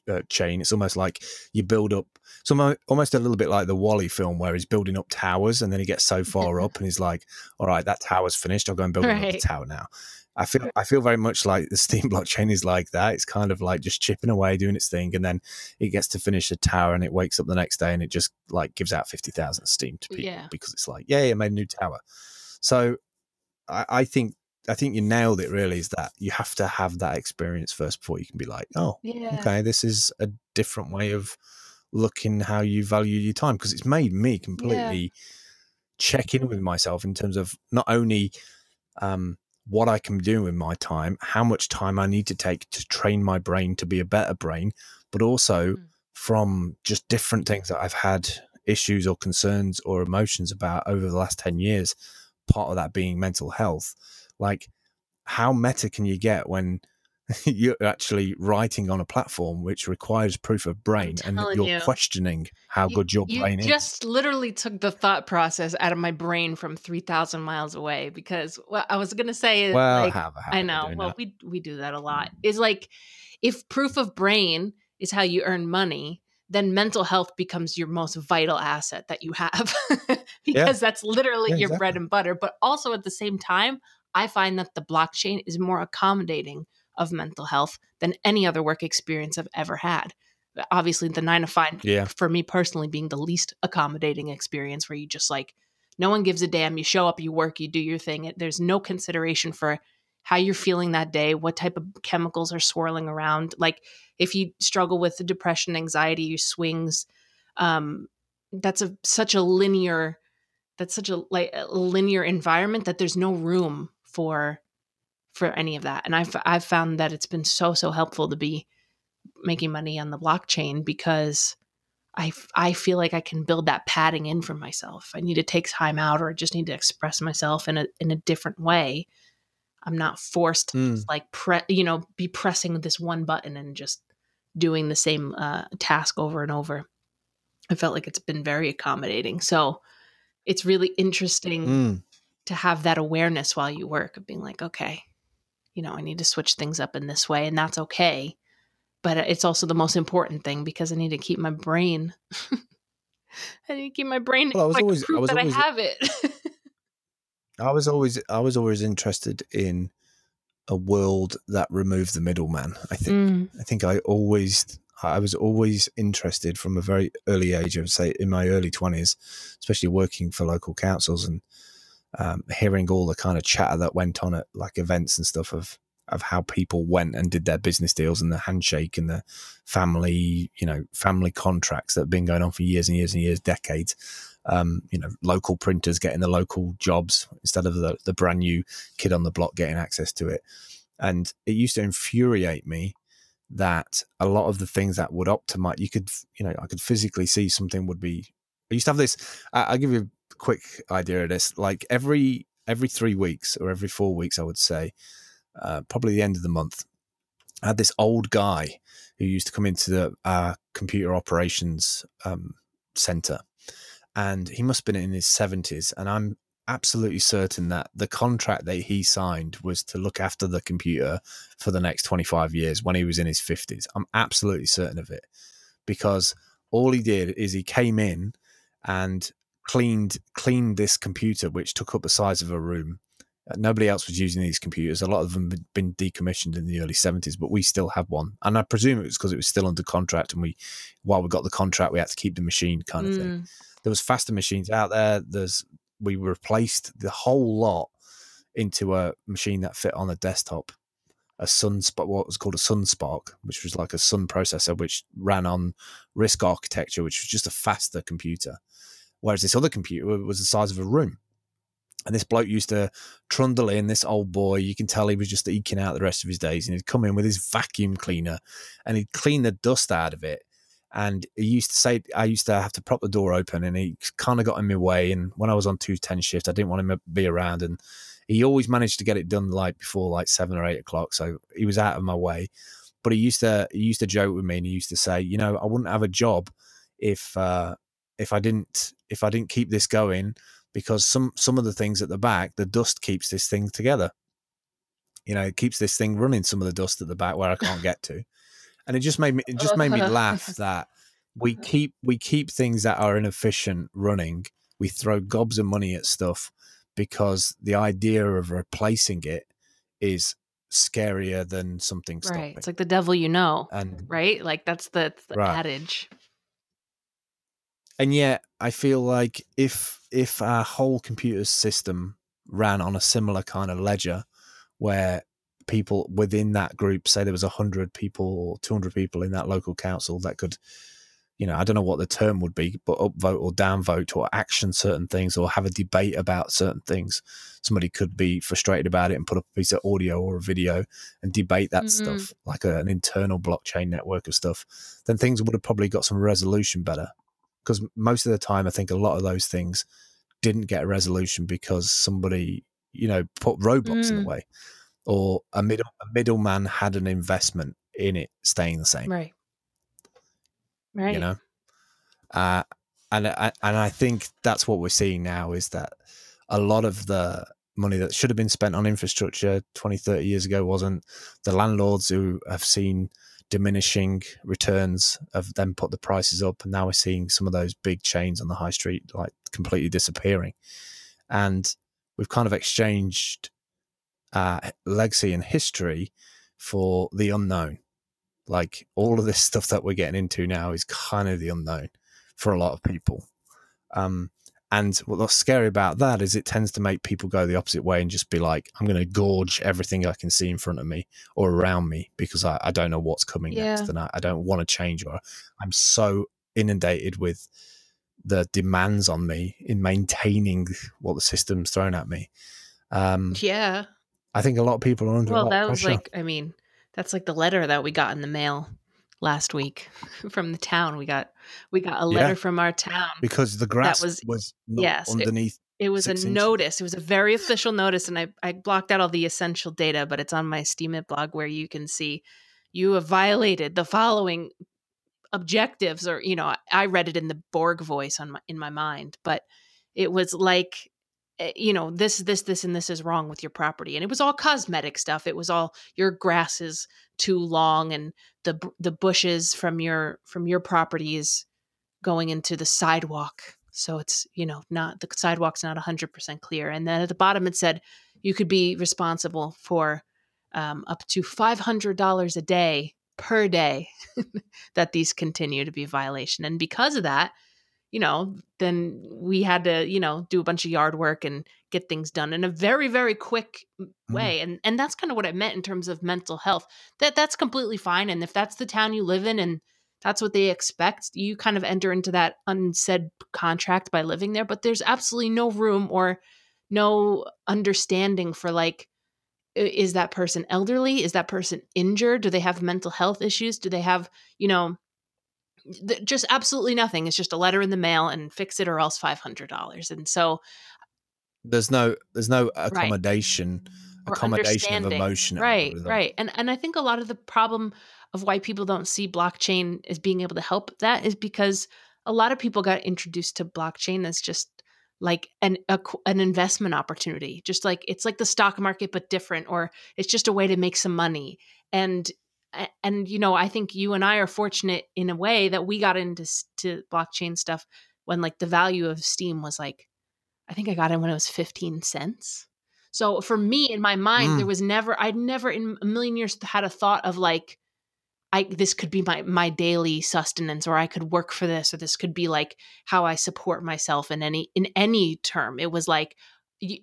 uh, chain. It's almost like you build up. So almo- almost a little bit like the WALL-E film where he's building up towers and then he gets so far [laughs] up and he's like, "All right, that tower's finished. I'll go and build another tower now." I feel I feel very much like the [laughs] Steem blockchain is like that. It's kind of like just chipping away, doing its thing, and then it gets to finish a tower and it wakes up the next day and it just like gives out fifty thousand Steem to people Yeah. because it's like, yeah, I made a new tower. So I, I think I think you nailed it. Really, is that you have to have that experience first before you can be like, oh, Yeah. okay, this is a different way of looking how you value your time because it's made me completely check in with myself in terms of not only um, what I can do with my time, how much time I need to take to train my brain to be a better brain, but also Mm. from just different things that I've had issues or concerns or emotions about over the last 10 years, part of that being mental health. Like, how meta can you get when [laughs] you're actually writing on a platform which requires proof of brain and you're you. questioning how You- good your you brain is? just literally took the thought process out of my brain from 3000 miles away because what i was going to say is Well, like, I have, I have i know well that. we we do that a lot mm. is like if proof of brain is how you earn money then mental health becomes your most vital asset that you have [laughs] because Yeah. that's literally Yeah, your bread and butter. But also at the same time, I find that the blockchain is more accommodating of mental health than any other work experience I've ever had. Obviously, the nine to five, Yeah. for me personally, being the least accommodating experience where you just like, no one gives a damn. You show up, you work, you do your thing. There's no consideration for how you're feeling that day, what type of chemicals are swirling around. Like, if you struggle with depression, anxiety, your swings, um, that's a such a linear that's such a like a linear environment that there's no room for for any of that. And i've i've found that it's been so so helpful to be making money on the blockchain because I I feel like i can build that padding in for myself. I need to take time out or i just need to express myself in a in a different way. I'm not forced to Mm. just like pre you know be pressing this one button and just doing the same uh, task over and over. I felt like it's been very accommodating. So it's really interesting Mm. To have that awareness while you work of being like, okay, you know, I need to switch things up in this way, and that's okay. But it's also the most important thing because I need to keep my brain. [laughs] I need to keep my brain Well, I was like always- I was that always- I have it. I was always I was always interested in a world that removed the middleman. I think Mm, I think I always I was always interested from a very early age. I would say in my early twenties, especially working for local councils and um, hearing all the kind of chatter that went on at like events and stuff of of how people went and did their business deals and the handshake and the family, you know, family contracts that have been going on for years and years and years, decades. Um, you know, local printers getting the local jobs instead of the, the brand new kid on the block getting access to it. And it used to infuriate me that a lot of the things that would optimize, you could, you know, I could physically see something would be. I used to have this. I, I'll give you quick idea of this. Like every every three weeks or every four weeks, I would say, uh, probably the end of the month, I had this old guy who used to come into the uh, computer operations um, center, and he must have been in his seventies, and I'm absolutely certain that the contract that he signed was to look after the computer for the next 25 years when he was in his 50s. I'm absolutely certain of it because all he did is he came in and cleaned cleaned this computer which took up the size of a room. Uh, Nobody else was using these computers. A lot of them had been decommissioned in the early 70s, but we still have one. And I presume it was because it was still under contract and we while we got the contract we had to keep the machine kind of thing mm, there was faster machines out there. There's we replaced the whole lot into a machine that fit on a desktop, a Sun SPARC, what was called a Sun SPARC, which was like a Sun processor, which ran on RISC architecture, which was just a faster computer. Whereas this other computer was the size of a room. And this bloke used to trundle in, this old boy, you can tell he was just eking out the rest of his days. And he'd come in with his vacuum cleaner and he'd clean the dust out of it and he used to say I used to have to prop the door open and he kind of got in my way and when I was on 210 shift I didn't want him to be around and he always managed to get it done like before like seven or eight o'clock so he was out of my way but he used to he used to joke with me and he used to say you know I wouldn't have a job if uh if I didn't if I didn't keep this going because some some of the things at the back the dust keeps this thing together you know it keeps this thing running some of the dust at the back where I can't get to and it just made me it just made me [laughs] laugh that we keep we keep things that are inefficient running we throw gobs of money at stuff because the idea of replacing it is scarier than something stopping right. It's like the devil you know, and right? Like that's the, the Right. adage. And yet i feel like if if our whole computer system ran on a similar kind of ledger where people within that group say there was 100 people or 200 people in that local council that could you know i don't know what the term would be but upvote or downvote or action certain things or have a debate about certain things. Somebody could be frustrated about it and put up a piece of audio or a video and debate that Mhm. stuff like a, an internal blockchain network of stuff. Then things would have probably got some resolution better because most of the time i think a lot of those things didn't get a resolution because somebody you know put roadblocks in Mm. the way or a middle a middleman had an investment in it staying the same Right. Right. you know uh and and I think that's what we're seeing now is that a lot of the money that should have been spent on infrastructure 20 30 years ago wasn't the landlords who have seen diminishing returns have then put the prices up, and now we're seeing some of those big chains on the high street like completely disappearing, and we've kind of exchanged uh, legacy and history for the unknown. Like all of this stuff that we're getting into now is kind of the unknown for a lot of people. Um, and what's scary about that is it tends to make people go the opposite way and just be like, I'm going to gorge everything I can see in front of me or around me because I, I don't know what's coming Yeah. next and I, I don't want to change or I'm so inundated with the demands on me in maintaining what the system's thrown at me. Um, Yeah. I think a lot of people are under a Well, that was pressure. like, I mean, that's like the letter that we got in the mail last week [laughs] from the town. We got we got a Yeah. letter from our town. because the grass was- was, not yes, underneath. It was six a inches. notice. It was a very official notice, and I, I blocked out all the essential data, but it's on my Steemit blog where you can see you have violated the following objectives, or you know, I- read it in the Borg voice on my in my mind, but it was like you know this this this and this is wrong with your property and it was all cosmetic stuff it was all your grass is too long and the the bushes from your from your property is going into the sidewalk so it's you know not the sidewalk's not 100% clear and then at the bottom it said you could be responsible for um, up to $500 a day per day [laughs] that these continue to be a violation and because of that you know then we had to you know do a bunch of yard work and get things done in a very very quick Mm. way and and that's kind of what i meant in terms of mental health. That that's completely fine and if that's the town you live in and that's what they expect you kind of enter into that unsaid contract by living there but there's absolutely no room or no understanding for like is that person elderly? Is that person injured? Do they have mental health issues? Do they have you know th- just absolutely nothing it's just a letter in the mail and fix it or else $500 and so There's no there's no accommodation or accommodation of emotion. Right, right. And and I think a lot of the problem of why people don't see blockchain as being able to help that is because a lot of people got introduced to blockchain as just like an a, an investment opportunity, just like it's like the stock market but different, or it's just a way to make some money. And and you know, I think you and I are fortunate in a way that we got into to blockchain stuff when like the value of Steem was like, I think I got in when it was fifteen cents. So for me, in my mind, Mm. there was never, I'd never in a million years had a thought of like, I this could be my my daily sustenance, or I could work for this, or this could be like how I support myself in any in any term. It was like,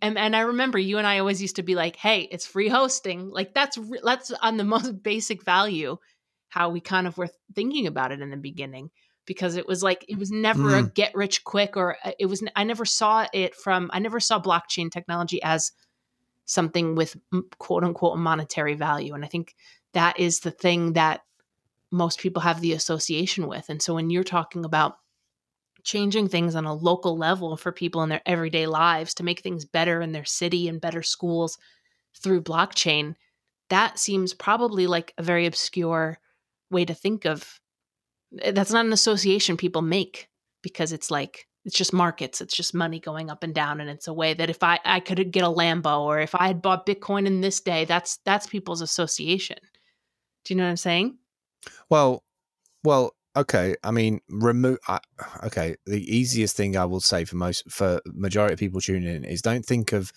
and, and I remember you and I always used to be like, hey, it's free hosting. Like that's that's on the [laughs] most basic value, how we kind of were thinking about it in the beginning. Because it was like it was never a Mm. get rich quick, or uh, it was. I never saw it from. I never saw blockchain technology as something with quote unquote monetary value. And I think that is the thing that most people have the association with. And so when you're talking about changing things on a local level for people in their everyday lives to make things better in their city and better schools through blockchain, that seems probably like a very obscure way to think of eh, that's not an association people make because it's like it's just markets it's just money going up and down and it's a way that if i i could get a lambo or if i had bought bitcoin in this day that's that's people's association. Do you know what i'm saying? Well, well, okay. I mean, remove. Uh, okay, the easiest thing I will say for most for majority of people tuning in is don't think of,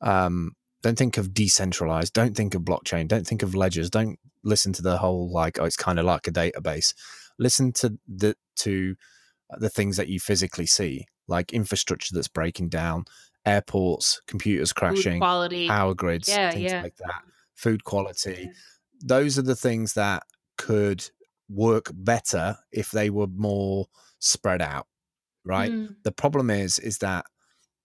um, don't think of decentralized. Don't think of blockchain. Don't think of ledgers. Don't listen to the whole like oh it's kind of like a database. Listen to the to the things that you physically see, like infrastructure that's breaking down, airports, computers crashing, quality power grids, Yeah, things yeah. like that, food quality. Those are the things that could work better if they were more spread out, right? Mm, The problem is, is that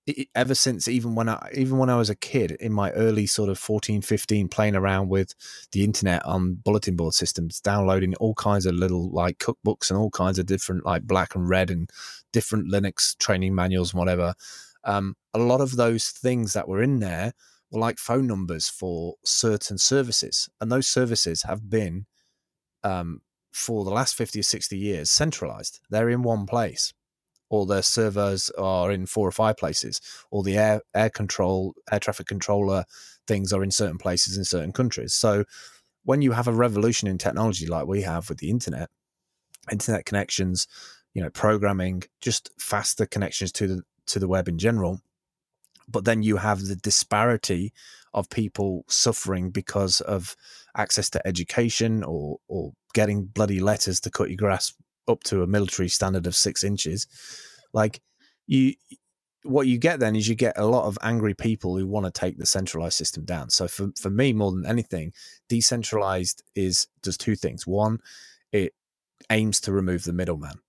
i ever since even when I even when I was a kid in my early sort of 14 15 playing around with the internet on bulletin board systems downloading all kinds of little like cookbooks and all kinds of different like black and red and different Linux training manuals and whatever um, a lot of those things that were in there were like phone numbers for certain services and those services have been um, for the last 50 or 60 years centralized. They're in one place. Or their servers are in four or five places, or the air air control air traffic controller things are in certain places in certain countries. So when you have a revolution in technology like we have with the internet, internet connections, you know, programming, just faster connections to the to the web in general, but then you have the disparity of people suffering because of access to education or or getting bloody letters to cut your grass up to a military standard of six inches. Like you what you get then is you get a lot of angry people who want to take the centralized system down. So for, for me, more than anything, decentralized is does two things. One, it aims to remove the middleman.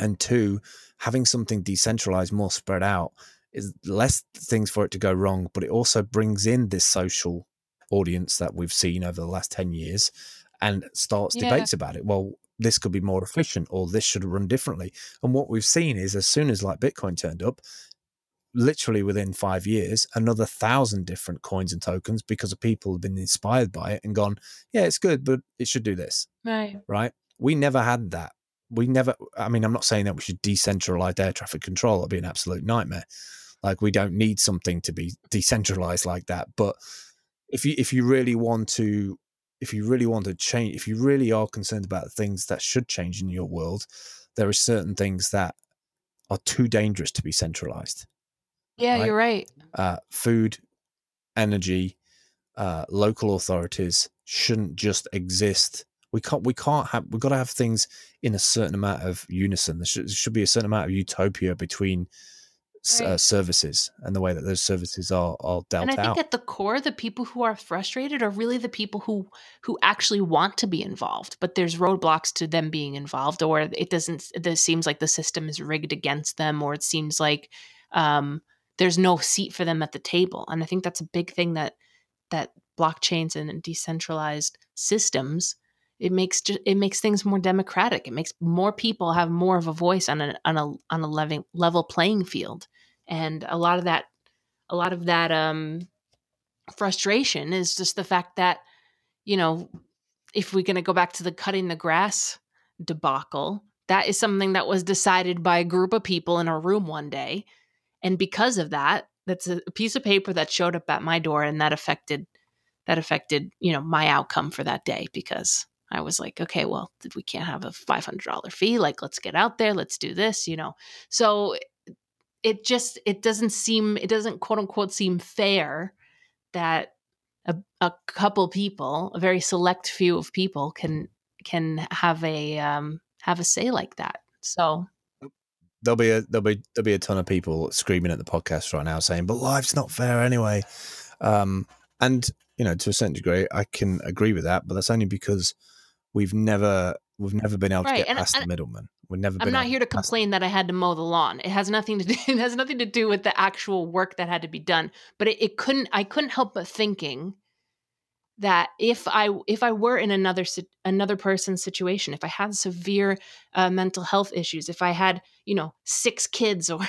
And two, having something decentralized more spread out is less things for it to go wrong, but it also brings in this social audience that we've seen over the last 10 years and starts yeah. debates about it. Well, this could be more efficient or this should run differently. And what we've seen is as soon as like Bitcoin turned up, literally within five years, another thousand different coins and tokens because of people have been inspired by it and gone, yeah, it's good, but it should do this. Right. Right. We never had that. We never, I mean, I'm not saying that we should decentralize air traffic control. It'd be an absolute nightmare. Like we don't need something to be decentralized like that. But if you if you really want to if you really want to change if you really are concerned about things that should change in your world, there are certain things that are too dangerous to be centralized. Yeah, right? you're right. Uh, food, energy, uh, local authorities shouldn't just exist. We can't. We can't have. We've got to have things in a certain amount of unison. There should, there should be a certain amount of utopia between right. uh, services and the way that those services are are dealt out. And I think out. at the core, the people who are frustrated are really the people who who actually want to be involved, but there's roadblocks to them being involved, or it doesn't. It seems like the system is rigged against them, or it seems like um, there's no seat for them at the table. And I think that's a big thing that that blockchains and decentralized systems it makes it makes things more democratic. It makes more people have more of a voice on a on a on a level level playing field and a lot of that a lot of that um frustration is just the fact that you know if we're going to go back to the cutting the grass debacle that is something that was decided by a group of people in a room one day. And because of that that's a piece of paper that showed up at my door and that affected that affected you know my outcome for that day because i was like okay well we can't have a $500 fee like let's get out there let's do this you know? So it just it doesn't seem it doesn't quote unquote seem fair that a, a couple people a very select few of people can can have a um have a say like that. So there'll be a there'll be there'll be a ton of people screaming at the podcast right now saying but life's not fair anyway. Um and you know to a certain degree i can agree with that but that's only because we've never we've never been able right. to get and, past and, the middleman we've never i'm not here to complain that i had to mow the lawn it has nothing to [laughs] do it has nothing to do with the actual work that had to be done but it, it couldn't i couldn't help but thinking that if I if I were in another another person's situation, if I had severe uh, mental health issues, if I had you know six kids [laughs] or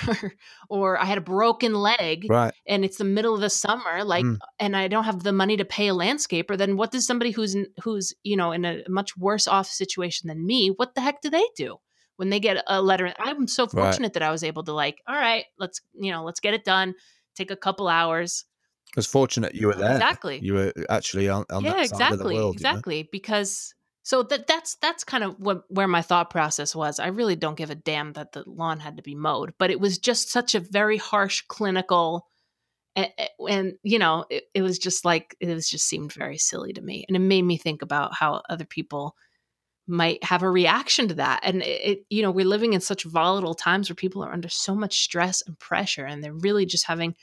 or I had a broken leg, right. and it's the middle of the summer, like, mm. and I don't have the money to pay a landscaper, then what does somebody who's who's you know in a much worse off situation than me? What the heck do they do? When they get a letter, I'm so fortunate right. that I was able to like, all right, let's you know, let's get it done. Take a couple hours it was fortunate you were there. Exactly. You were actually on, on yeah, that exactly, side of the world. Exactly. You know? Because so that that's that's kind of what where my thought process was. I really don't give a damn that the lawn had to be mowed, but it was just such a very harsh clinical and, and you know it, it was just like it was just seemed very silly to me and it made me think about how other people might have a reaction to that and it, you know we're living in such volatile times where people are under so much stress and pressure and they're really just having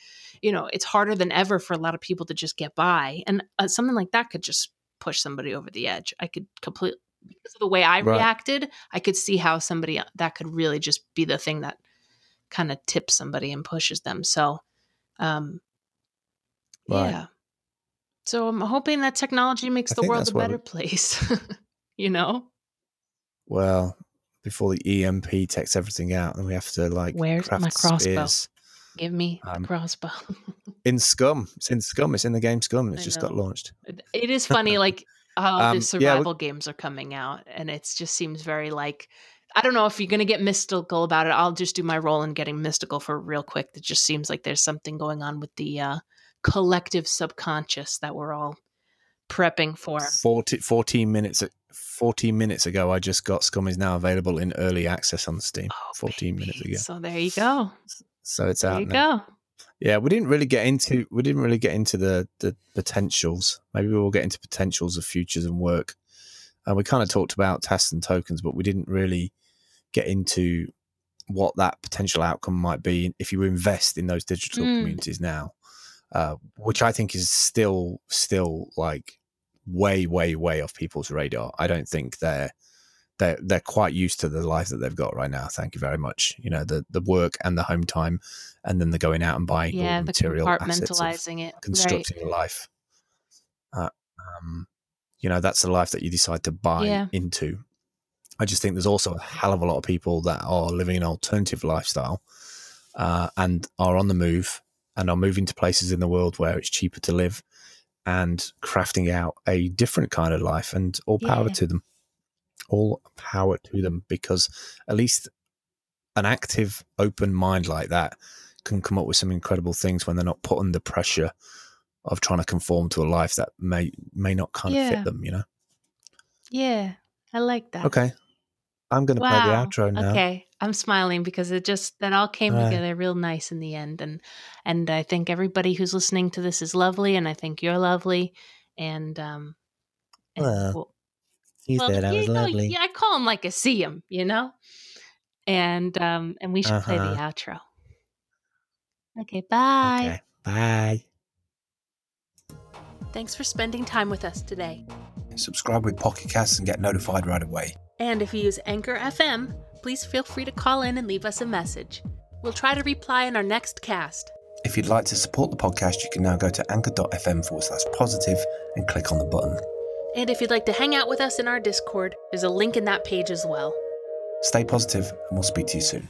you know it's harder than ever for a lot of people to just get by and uh, something like that could just push somebody over the edge i could completely because of the way i right. reacted i could see how somebody uh, that could really just be the thing that kind of tips somebody and pushes them so um right. yeah so i'm hoping that technology makes I the world a better place [laughs] you know well, before the EMP takes everything out, and we have to like where's my crossbow? Spears. Give me um, crossbow. [laughs] in Scum, it's in Scum. It's in the game Scum. It's I just know. got launched. It is [laughs] funny, like how um, the survival yeah, we- games are coming out, and it just seems very like I don't know if you're going to get mystical about it. I'll just do my role in getting mystical for real quick. It just seems like there's something going on with the uh, collective subconscious that we're all prepping for. 40, 14 minutes 14 minutes ago I just got Scum is now available in early access on Steam. Oh, 14 minutes ago. So there you go. So it's There out There you now. go. Yeah, we didn't really get into we didn't really get into the the potentials. Maybe we'll get into potentials of futures and work. And we kind of talked about tests and tokens, but we didn't really get into what that potential outcome might be if you invest in those digital Mm. communities now, uh, which I think is still still like way way way off people's radar. I don't think they're they're they're quite used to the life that they've got right now. Thank you very much. You know the the work and the home time, and then the going out and buying Yeah, the material assets compartmentalizing it. Right. constructing a life. Uh, um, you know that's the life that you decide to buy Yeah. into. I just think there's also a hell of a lot of people that are living an alternative lifestyle uh, and are on the move and are moving to places in the world where it's cheaper to live and crafting out a different kind of life. And all power Yeah. to them, all power to them, because at least an active, open mind like that can come up with some incredible things when they're not put under pressure of trying to conform to a life that may may not kind of Yeah. fit them. You know. Yeah, I like that. Okay. I'm going to play the outro now. Okay, I'm smiling because it just that all came All right. together real nice in the end, and and I think everybody who's listening to this is lovely, and I think you're lovely, and um, and Well, we'll- said I was know, lovely. yeah, I call him like I see him, you know, and um, and we should play the Uh-huh. outro. Okay, bye. Okay. Bye. Thanks for spending time with us today. Subscribe with Pocket Casts and get notified right away. And if you use Anchor FM, please feel free to call in and leave us a message. We'll try to reply in our next cast. If you'd like to support the podcast, you can now go to anchor.fm forward slash positive and click on the button. And if you'd like to hang out with us in our Discord, there's a link in that page as well. Stay positive, and we'll speak to you soon.